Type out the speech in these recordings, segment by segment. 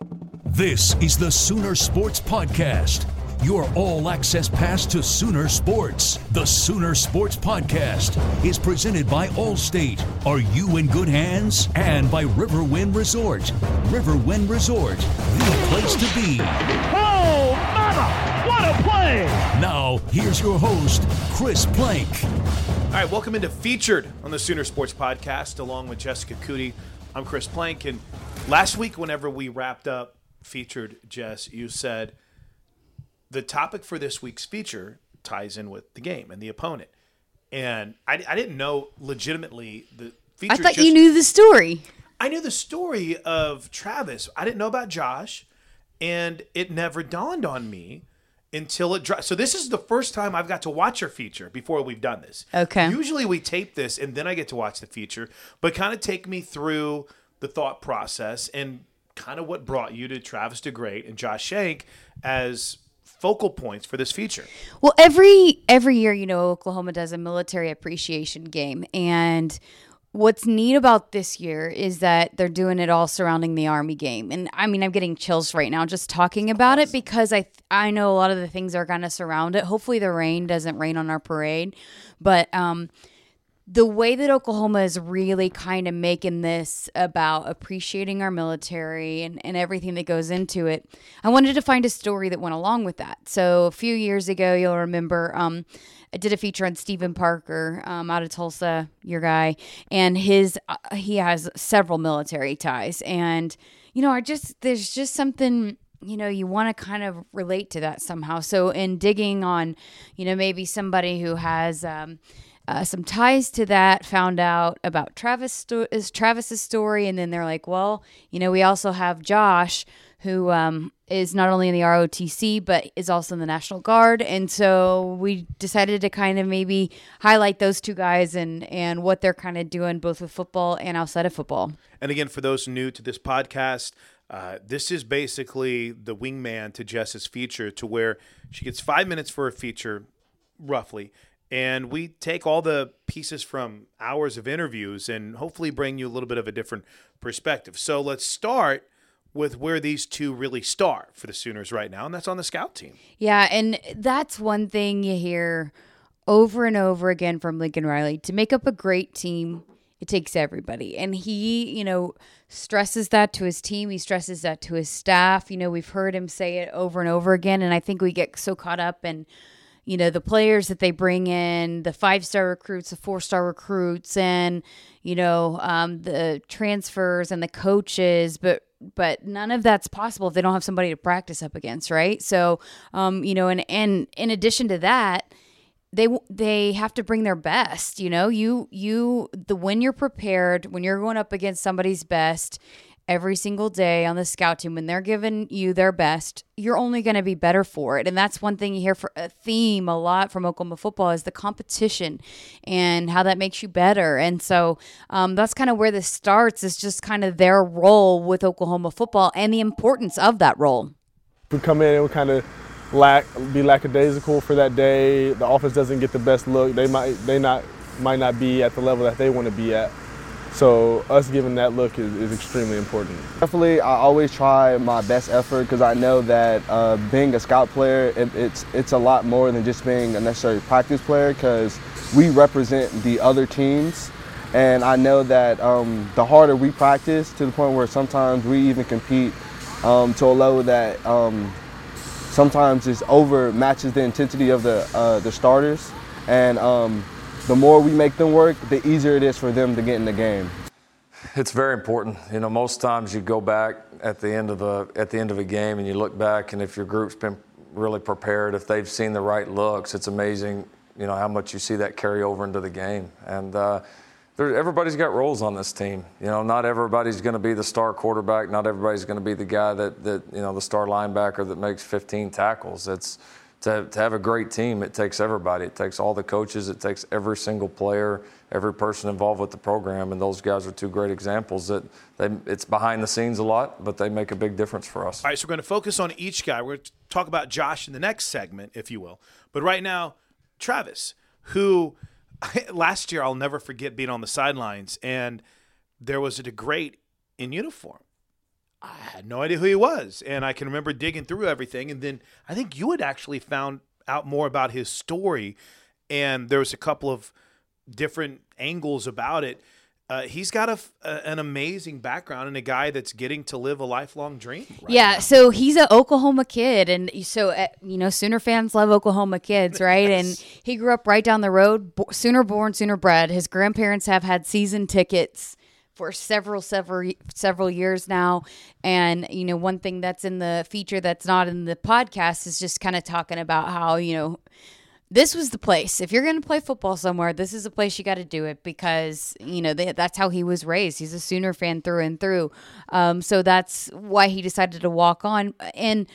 This is the Sooner Sports Podcast, your all access pass to Sooner Sports. The Sooner Sports Podcast is presented by Allstate. Are you in good hands? And by Riverwind Resort. Riverwind Resort, the place to be. Oh, mama! What a play! Now, here's your host, Chris Plank. All right, welcome into Featured on the Sooner Sports Podcast, along with Jessica Cootie. I'm Chris Plank, and last week, whenever we wrapped up Featured, Jess, you said the topic for this week's feature ties in with the game and the opponent. And I, I didn't know legitimately the feature. I thought just- you knew the story. I knew the story of Travis. I didn't know about Josh, and it never dawned on me until it dropped. So this is the first time I've got to watch your feature before we've done this. Okay. Usually we tape this and then I get to watch the feature, but kind of take me through the thought process and kind of what brought you to Travis DeGrate and Josh Schenck as focal points for this feature. Well, every every year, you know, Oklahoma does a military appreciation game, and what's neat about this year is that they're doing it all surrounding the Army game. And I mean, I'm getting chills right now just talking about it because I I know a lot of the things are going to surround it. Hopefully, the rain doesn't rain on our parade, but um, the way that Oklahoma is really kind of making this about appreciating our military and, and everything that goes into it, I wanted to find a story that went along with that. So a few years ago, you'll remember um, I did a feature on Steven Parker um, out of Tulsa, your guy, and his uh, he has several military ties, and you know, I just there's just something you know you want to kind of relate to that somehow. So in digging on, you know, maybe somebody who has. Um, uh, some ties to that found out about Travis sto- is Travis's story and then they're like well you know we also have Josh who um, is not only in the ROTC but is also in the National Guard. And so we decided to kind of maybe highlight those two guys and and what they're kind of doing both with football and outside of football. And again, for those new to this podcast, uh, this is basically the wingman to Jess's feature, to where she gets five minutes for a feature, roughly, and we take all the pieces from hours of interviews and hopefully bring you a little bit of a different perspective. So let's start with where these two really start for the Sooners right now, and that's on the scout team. Yeah, and that's one thing you hear over and over again from Lincoln Riley. To make up a great team, it takes everybody. And he, you know, stresses that to his team. He stresses that to his staff. You know, we've heard him say it over and over again. And I think we get so caught up in, you know, the players that they bring in, the five star recruits, the four star recruits, and, you know, um, the transfers and the coaches. But but none of that's possible if they don't have somebody to practice up against, right? So, um, you know, and and in addition to that, they they have to bring their best you know you you the when you're prepared when you're going up against somebody's best every single day on the scout team when they're giving you their best you're only going to be better for it. And that's one thing you hear for a theme a lot from oklahoma football is the competition and how that makes you better. And so um, that's kind of where this starts is just kind of their role with oklahoma football and the importance of that role. We come in and we kind of lack be lackadaisical for that day. The offense doesn't get the best look. They might they not might not be at the level that they want to be at so us giving that look is, is extremely important. Definitely, I always try my best effort because I know that uh, being a scout player, it, it's it's a lot more than just being a necessary practice player because we represent the other teams, and I know that um, the harder we practice, to the point where sometimes we even compete um, to a level that um, sometimes is over matches the intensity of the uh, the starters, and um, the more we make them work, the easier it is for them to get in the game. It's very important. You know, most times you go back at the end of a at the end of a game and you look back, and if your group's been really prepared, if they've seen the right looks, it's amazing. You know how much you see that carry over into the game, and uh, there, everybody's got roles on this team. You know, not everybody's going to be the star quarterback. Not everybody's going to be the guy that that you know the star linebacker that makes 15 tackles. It's to, to have DeGrate team, it takes everybody. It takes all the coaches, it takes every single player, every person involved with the program, and those guys are two great examples that they, it's behind the scenes a lot, but they make a big difference for us. All right, so we're going to focus on each guy. We're going to talk about Josh in the next segment, if you will. But right now, Travis, who last year I'll never forget being on the sidelines, and there was a great in uniform. I had no idea who he was. And I can remember digging through everything. And then I think you had actually found out more about his story. And there was a couple of different angles about it. Uh, he's got a, a, an amazing background and a guy that's getting to live a lifelong dream. Right yeah, now. so he's an Oklahoma kid, and so uh, you know Sooner fans love Oklahoma kids, right? yes. And he grew up right down the road, Sooner born, Sooner bred. His grandparents have had season tickets for several several several years now. And you know one thing that's in the feature that's not in the podcast is just kind of talking about how you know this was the place. If you're going to play football somewhere this is the place you got to do it because you know they, that's how he was raised. He's a sooner fan through and through. Um, so that's why he decided to walk on. And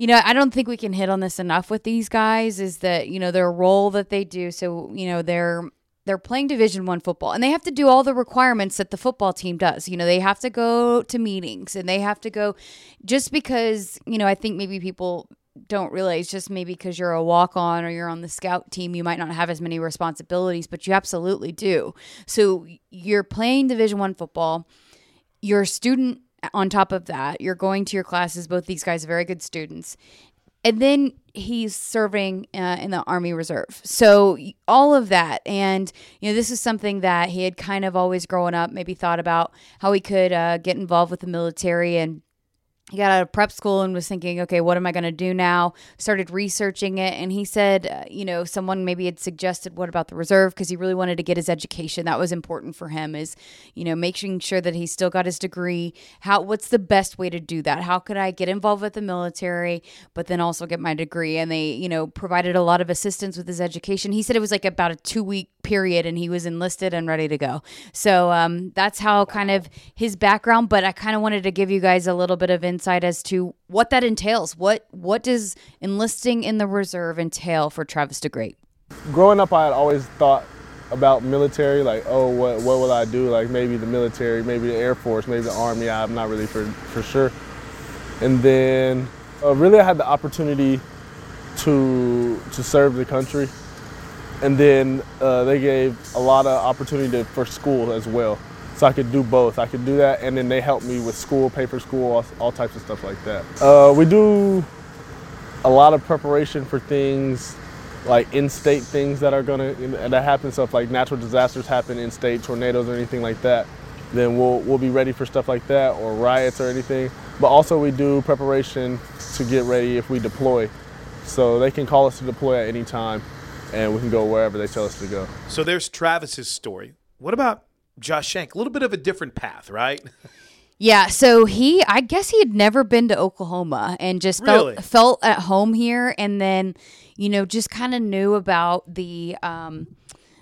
you know, I don't think we can hit on this enough with these guys is that, you know, their role that they do. So, you know, they're they're playing division 1 football and they have to do all the requirements that the football team does. You know, they have to go to meetings and they have to go just because, you know, I think maybe people don't realize just maybe because you're a walk on or you're on the scout team, you might not have as many responsibilities, but you absolutely do. So you're playing Division One football. You're a student on top of that. You're going to your classes. Both these guys are very good students and then he's serving uh, in the army reserve. So all of that. And you know this is something that he had kind of always growing up maybe thought about how he could uh, get involved with the military and he got out of prep school and was thinking, okay, what am I going to do now? Started researching it. And he said, uh, you know, someone maybe had suggested, what about the reserve? Because he really wanted to get his education. That was important for him, is, you know, making sure that he still got his degree. How, what's the best way to do that? How could I get involved with the military, but then also get my degree? And they, you know, provided a lot of assistance with his education. He said it was like about a two week period and he was enlisted and ready to go. So um, that's how kind of his background. But I kind of wanted to give you guys a little bit of insight as to what that entails. What what does enlisting in the reserve entail for Travis DeGrate? Growing up, I had always thought about military, like, oh, what what will I do? Like maybe the military, maybe the Air Force, maybe the Army. I'm not really for for sure. And then, uh, really, I had the opportunity to to serve the country and then uh, they gave a lot of opportunity to, for school as well. So I could do both. I could do that, and then they helped me with school, paper school, all, all types of stuff like that. Uh, we do a lot of preparation for things like in-state things that are gonna that happen. Stuff like natural disasters happen in-state, tornadoes or anything like that. Then we'll we'll be ready for stuff like that, or riots or anything. But also we do preparation to get ready if we deploy. So they can call us to deploy at any time and we can go wherever they tell us to go. So there's Travis's story. What about Josh Schenck? A little bit of a different path, right? Yeah, so he, I guess he had never been to Oklahoma and just felt felt at home here, and then, you know, just kind of knew about the um,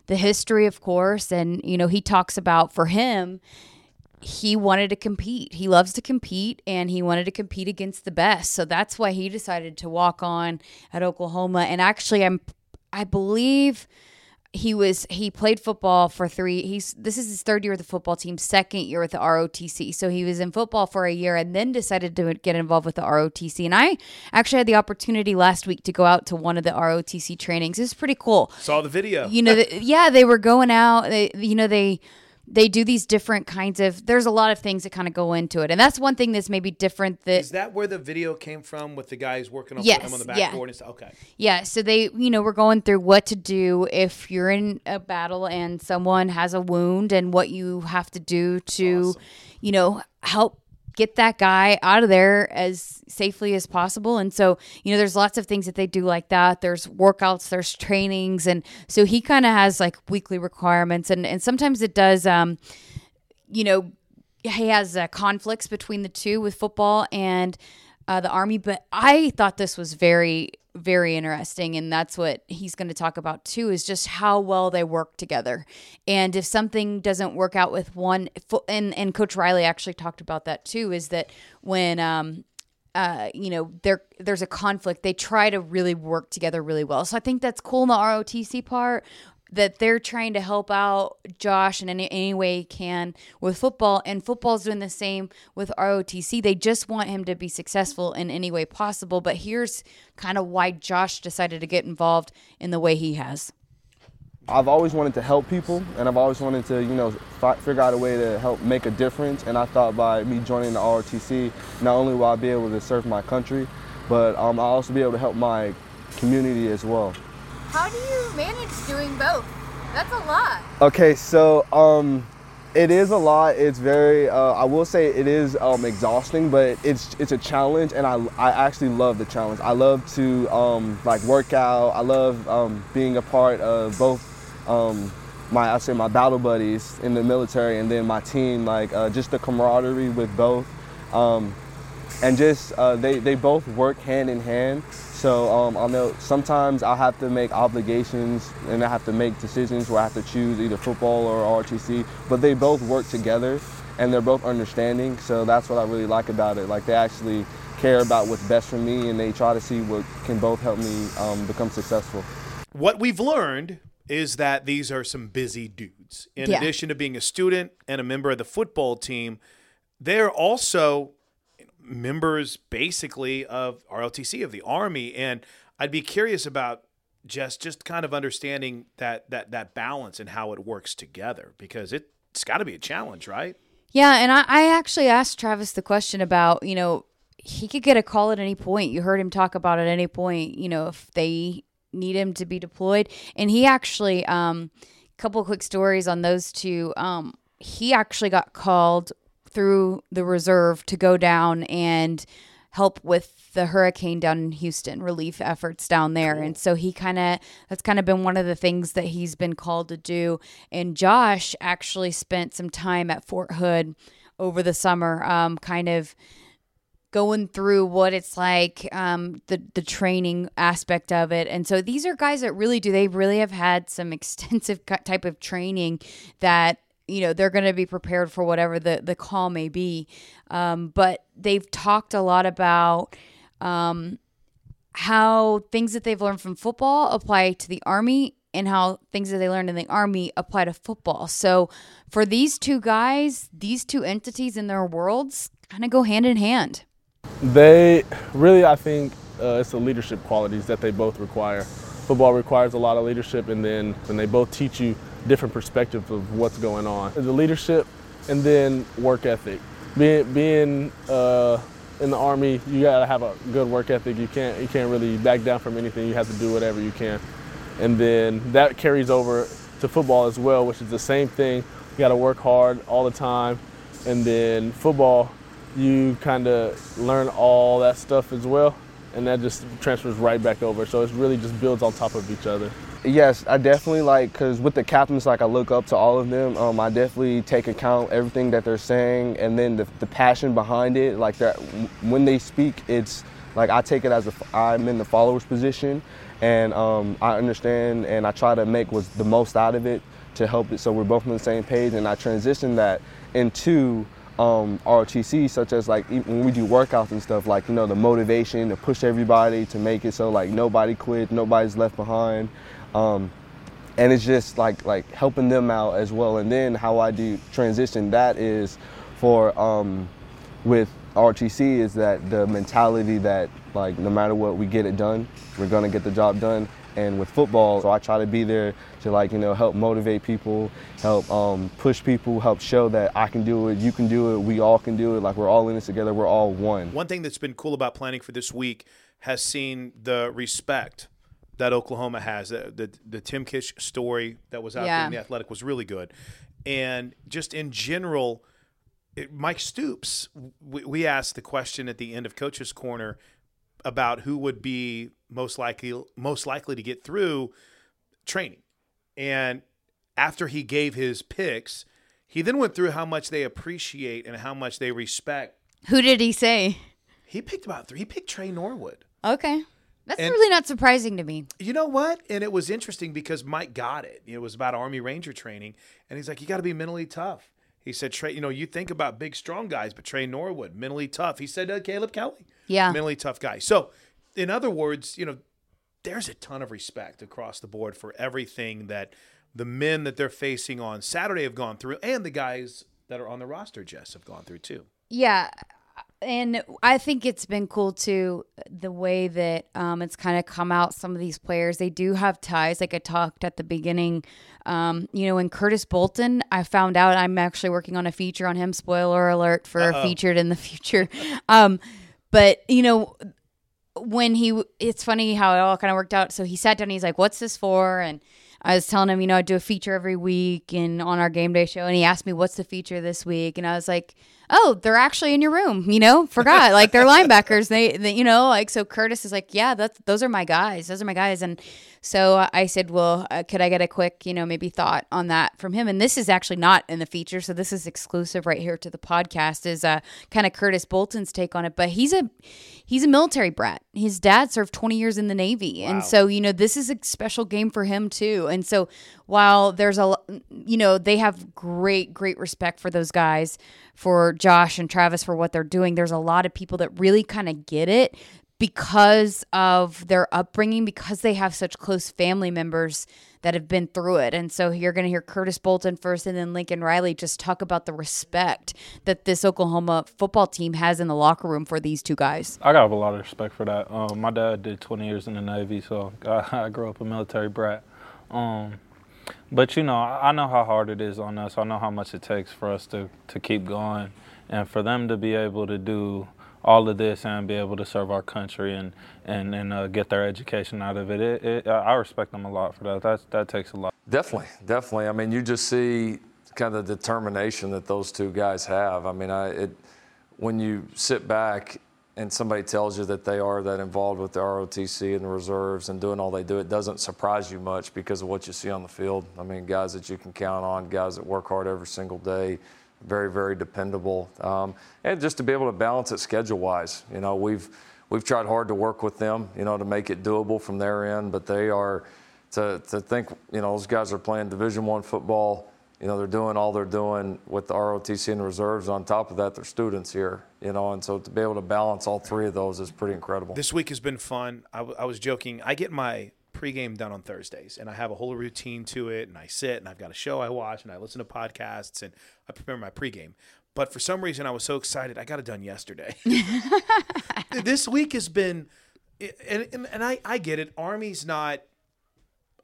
the history, of course, and you know, he talks about for him, he wanted to compete. He loves to compete, and he wanted to compete against the best. So that's why he decided to walk on at Oklahoma. And actually, I'm, I believe he was he played football for three he's this is his third year with the football team second year with the ROTC so he was in football for a year and then decided to get involved with the ROTC and I actually had the opportunity last week to go out to one of the ROTC trainings. It was pretty cool. Saw the video. you know the, yeah they were going out they you know they they do these different kinds of there's a lot of things that kind of go into it and that's one thing that's maybe different that Is that where the video came from with the guys working on Yes, him on the yeah. backboard and stuff? Okay. Yeah, so they, you know, we're going through what to do if you're in a battle and someone has a wound and what you have to do to, you know, help get that guy out of there as safely as possible. And so, you know, there's lots of things that they do like that. There's workouts, there's trainings, and so he kind of has like weekly requirements and and sometimes it does um you know, he has uh, conflicts between the two with football and uh, the army. But I thought this was very, very interesting, and that's what he's going to talk about too. Is just how well they work together, and if something doesn't work out with one, and and Coach Riley actually talked about that too. Is that when um, uh, you know, there there's a conflict, they try to really work together really well. So I think that's cool in the ROTC part that they're trying to help out Josh in any, any way he can with football, and football's doing the same with ROTC. They just want him to be successful in any way possible. But here's kind of why Josh decided to get involved in the way he has. I've always wanted to help people, and I've always wanted to, you know, fi- figure out a way to help make a difference. And I thought by me joining the ROTC, not only will I be able to serve my country, but um, I'll also be able to help my community as well. How do you manage doing both? That's a lot. Okay, so um, it is a lot. It's very. Uh, I will say it is um, exhausting, but it's it's a challenge, and I I actually love the challenge. I love to um, like work out. I love um, being a part of both um, my I say my battle buddies in the military, and then my team. Like uh, just the camaraderie with both. Um, and just uh, they, they both work hand in hand. So um, I know sometimes I have to make obligations and I have to make decisions where I have to choose either football or RTC, but they both work together and they're both understanding. So that's what I really like about it. Like they actually care about what's best for me and they try to see what can both help me um, become successful. What we've learned is that these are some busy dudes. In Yeah. addition to being a student and a member of the football team, they're also members basically of ROTC of the Army. And I'd be curious about just just kind of understanding that that that balance and how it works together because it, it's got to be a challenge, right? Yeah, and I, I actually asked Travis the question about, you know, he could get a call at any point. You heard him talk about at any point, you know, if they need him to be deployed. And he actually, um, couple quick stories on those two. Um, he actually got called through the reserve to go down and help with the hurricane down in Houston, relief efforts down there. And so he kind of, that's kind of been one of the things that he's been called to do. And Josh actually spent some time at Fort Hood over the summer, um, kind of going through what it's like, um, the the training aspect of it, and so these are guys that really do. They really have had some extensive type of training that you know they're going to be prepared for whatever the the call may be. Um, but they've talked a lot about. Um, how things that they've learned from football apply to the army and how things that they learned in the army apply to football. So for these two guys, these two entities in their worlds kind of go hand in hand. They really, I think, uh, it's the leadership qualities that they both require. Football requires a lot of leadership, and then and they both teach you different perspective of what's going on. The leadership, and then work ethic. Being being uh, in the army, you gotta have a good work ethic. You can't you can't really back down from anything. You have to do whatever you can, and then that carries over to football as well, which is the same thing. You gotta work hard all the time, and then football you kind of learn all that stuff as well, and that just transfers right back over. So it really just builds on top of each other. Yes, I definitely like because with the captains, like I look up to all of them. Um, I definitely take account everything that they're saying, and then the, the passion behind it. Like that, when they speak, it's like I take it as a I'm in the follower's position, and um, I understand and I try to make what's the most out of it to help it so we're both on the same page. And I transition that into um, ROTC, such as like when we do workouts and stuff, like you know the motivation to push everybody to make it so like nobody quit, nobody's left behind, um, and it's just like like helping them out as well. And then how I do transition that is for um, with ROTC is that the mentality that like no matter what we get it done, we're gonna get the job done. And with football, so I try to be there to like you know help motivate people, help um, push people, help show that I can do it, you can do it, we all can do it. Like we're all in this together, we're all one. One thing that's been cool about planning for this week has seen the respect that Oklahoma has. The the, the Tim Kish story that was out Yeah. there in the Athletic was really good, and just in general, it, Mike Stoops. We, we asked the question at the end of Coach's Corner about who would be most likely most likely to get through training, and after he gave his picks, he then went through how much they appreciate and how much they respect. Who did he say? He picked about three. He picked Tre Norwood. Okay. That's And- really not surprising to me. You know what? And it was interesting because Mike got it. It was about Army Ranger training, and he's like, "You got to be mentally tough." He said, "Tre, you know, you think about big, strong guys, but Tre Norwood, mentally tough." He said, uh, "Caleb Kelly, Yeah. mentally tough guy." So, in other words, you know, there's a ton of respect across the board for everything that the men that they're facing on Saturday have gone through, and the guys that are on the roster, Jess, have gone through too. Yeah. And I think it's been cool too, the way that um, it's kind of come out. Some of these players, they do have ties. Like I talked at the beginning, um, you know, in Curtis Bolton, I found out I'm actually working on a feature on him. Spoiler alert for featured in the future. Um, but, you know, when he it's funny how it all kind of worked out. So he sat down and he's like what's this for? And i was telling him you know i do a feature every week and on our game day show and he asked me what's the feature this week? And i was like oh they're actually in your room you know? Forgot like they're linebackers. They, they you know like so curtis is like yeah that's those are my guys those are my guys. And so i said well uh, could i get a quick you know maybe thought on that from him? And this is actually not in the feature so this is exclusive right here to the podcast is uh kind of curtis bolton's take on it. But he's a he's a military brat. His dad served 20 years in the navy. And so you know this is a special game for him too. And so while there's a you know they have great great respect for those guys for josh and travis for what they're doing there's a lot of people that really kind of get it because of their upbringing because they have such close family members that have been through it and so you're going to hear curtis bolton first and then lincoln riley just talk about the respect that this oklahoma football team has in the locker room for these two guys I got a lot of respect for that. Um, my dad did 20 years in the Navy, so I, grew up a military brat. Um, but you know, I I know how hard it is on us. I know how much it takes for us to, to keep going, and for them to be able to do all of this and be able to serve our country and and, and uh, get their education out of it. It, it. I respect them a lot for that. That that takes a lot. Definitely, definitely. I mean, you just see kind of the determination that those two guys have. I mean, I, it, when you sit back and somebody tells you that they are that involved with the ROTC and the reserves and doing all they do, it doesn't surprise you much because of what you see on the field. I mean, guys that you can count on, guys that work hard every single day, very, very dependable, um, and just to be able to balance it schedule-wise. You know, we've we've tried hard to work with them, you know, to make it doable from their end, but they are to to think, you know, those guys are playing Division One football. You know, they're doing all they're doing with the ROTC and reserves. On top of that, they're students here. You know, and so to be able to balance all three of those is pretty incredible. This week has been fun. I, w- I was joking. I get my pregame done on Thursdays, and I have a whole routine to it. And I sit and I've got a show I watch, and I listen to podcasts, and I prepare my pregame. But for some reason, I was so excited. I got it done yesterday. this week has been, and, and, and I, I get it. Army's not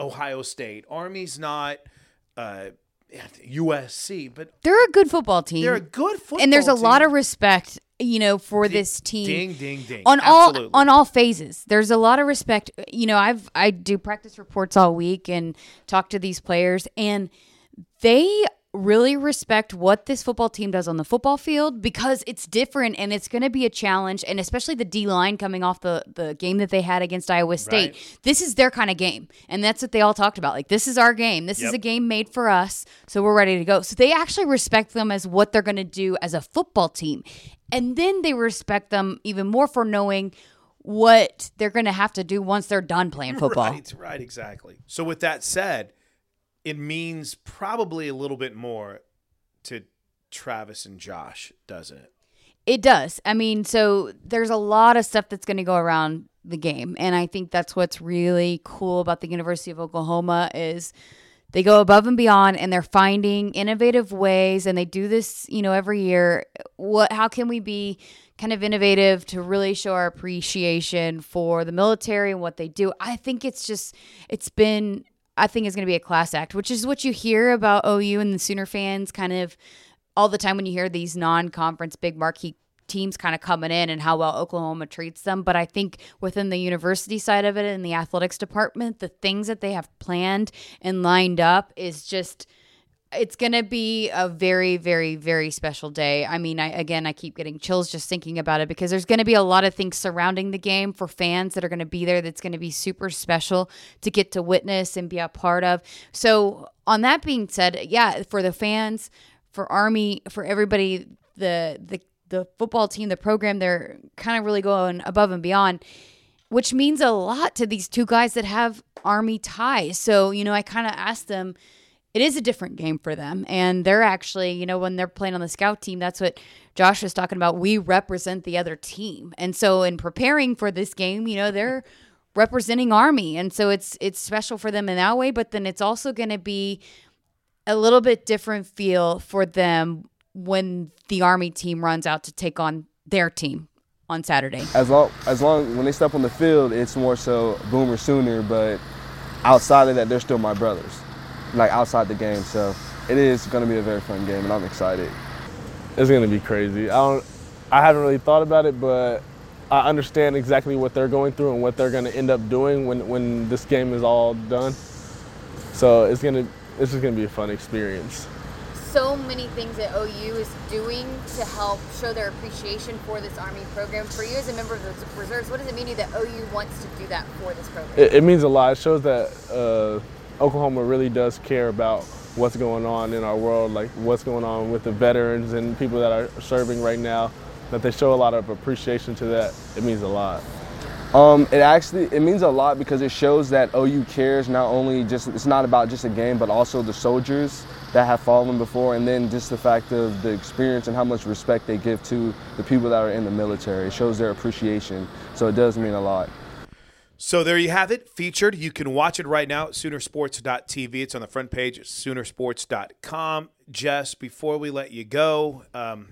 Ohio State. Army's not uh, USC, but they're a good football team they're a good football team. and there's a lot of respect you know for this team Ding, ding, ding. on Absolutely. all on all phases there's a lot of respect you know i've i do practice reports all week and talk to these players and they really respect what this football team does on the football field because it's different and it's going to be a challenge and especially the D line coming off the the game that they had against Iowa State. Right. This is their kind of game. And that's what they all talked about. Like this is our game. This is a game made for us. So we're ready to go. So they actually respect them as what they're going to do as a football team. And then they respect them even more for knowing what they're going to have to do once they're done playing football. Right, right, exactly. So with that said, it means probably a little bit more to Travis and Josh, doesn't it? It does. I mean, so there's a lot of stuff that's going to go around the game, and I think that's what's really cool about the University of Oklahoma is they go above and beyond, and they're finding innovative ways, and they do this, you know, every year. What? How can we be kind of innovative to really show our appreciation for the military and what they do? I think it's just it's been. I think is going to be a class act, which is what you hear about OU and the Sooner fans kind of all the time when you hear these non-conference big marquee teams kind of coming in and how well Oklahoma treats them. But I think within the university side of it and the athletics department, the things that they have planned and lined up is just it's going to be a very very very special day. I mean, I again I keep getting chills just thinking about it because there's going to be a lot of things surrounding the game for fans that are going to be there that's going to be super special to get to witness and be a part of. So, on that being said, yeah, for the fans, for Army, for everybody, the the the football team, the program, they're kind of really going above and beyond, which means a lot to these two guys that have Army ties. So, you know, I kind of asked them, it is a different game for them. And they're actually, you know, when they're playing on the scout team, that's what Josh was talking about. We represent the other team. And so, in preparing for this game, you know, they're representing Army. And so it's it's special for them in that way, but then it's also going to be a little bit different feel for them when the Army team runs out to take on their team on Saturday. As long as long when they step on the field, it's more so Boomer Sooner, but outside of that, they're still my brothers, like outside the game. So it is going to be a very fun game, and I'm excited. It's gonna be crazy. I don't. I haven't really thought about it, but I understand exactly what they're going through and what they're gonna end up doing when when this game is all done. So it's gonna. This is gonna be a fun experience. So many things that OU is doing to help show their appreciation for this Army program. For you as a member of the reserves, what does it mean to you that OU wants to do that for this program? It, it means a lot. It shows that uh, Oklahoma really does care about what's going on in our world, like what's going on with the veterans and people that are serving right now. That they show a lot of appreciation to that. It means a lot. Um, it actually it means a lot because it shows that OU cares not only just it's not about just a game but also the soldiers that have fallen before and then just the fact of the experience and how much respect they give to the people that are in the military. It shows their appreciation. So it does mean a lot. So there you have it, featured. You can watch it right now at Soonersports.tv. It's on the front page at Soonersports.com. Jess, before we let you go, um,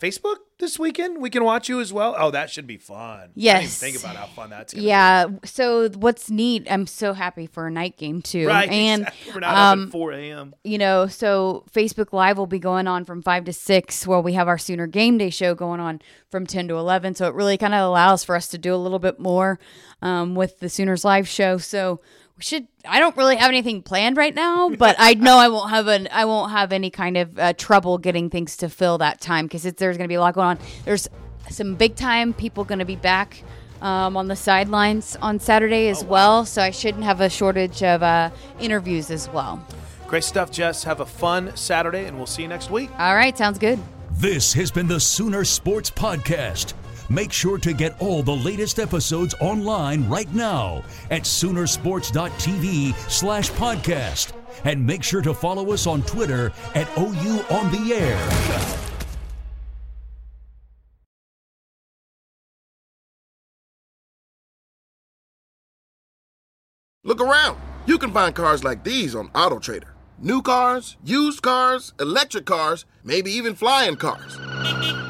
Facebook this weekend, we can watch you as well. Oh, that should be fun. Yes. think about how fun that's going to Yeah. So what's neat? I'm so happy for a night game too. Right. And exactly. We're not um, up at 4 a.m. you know, so Facebook Live will be going on from five to six, where we have our Sooner Game Day show going on from ten to eleven. So it really kind of allows for us to do a little bit more um, with the Sooners Live show. So we should. I don't really have anything planned right now, but I know I won't have an. I won't have any kind of uh, trouble getting things to fill that time because there's going to be a lot going on. There's some big time people going to be back. Um, on the sidelines on Saturday as well, so I shouldn't have a shortage of uh, interviews as well. Great stuff, Jess. Have a fun Saturday, and we'll see you next week. All right, sounds good. This has been the Sooner Sports Podcast. Make sure to get all the latest episodes online right now at Soonersports.tv slash podcast. And make sure to follow us on Twitter at OU on the air. Look around. You can find cars like these on AutoTrader. New cars, used cars, electric cars, maybe even flying cars.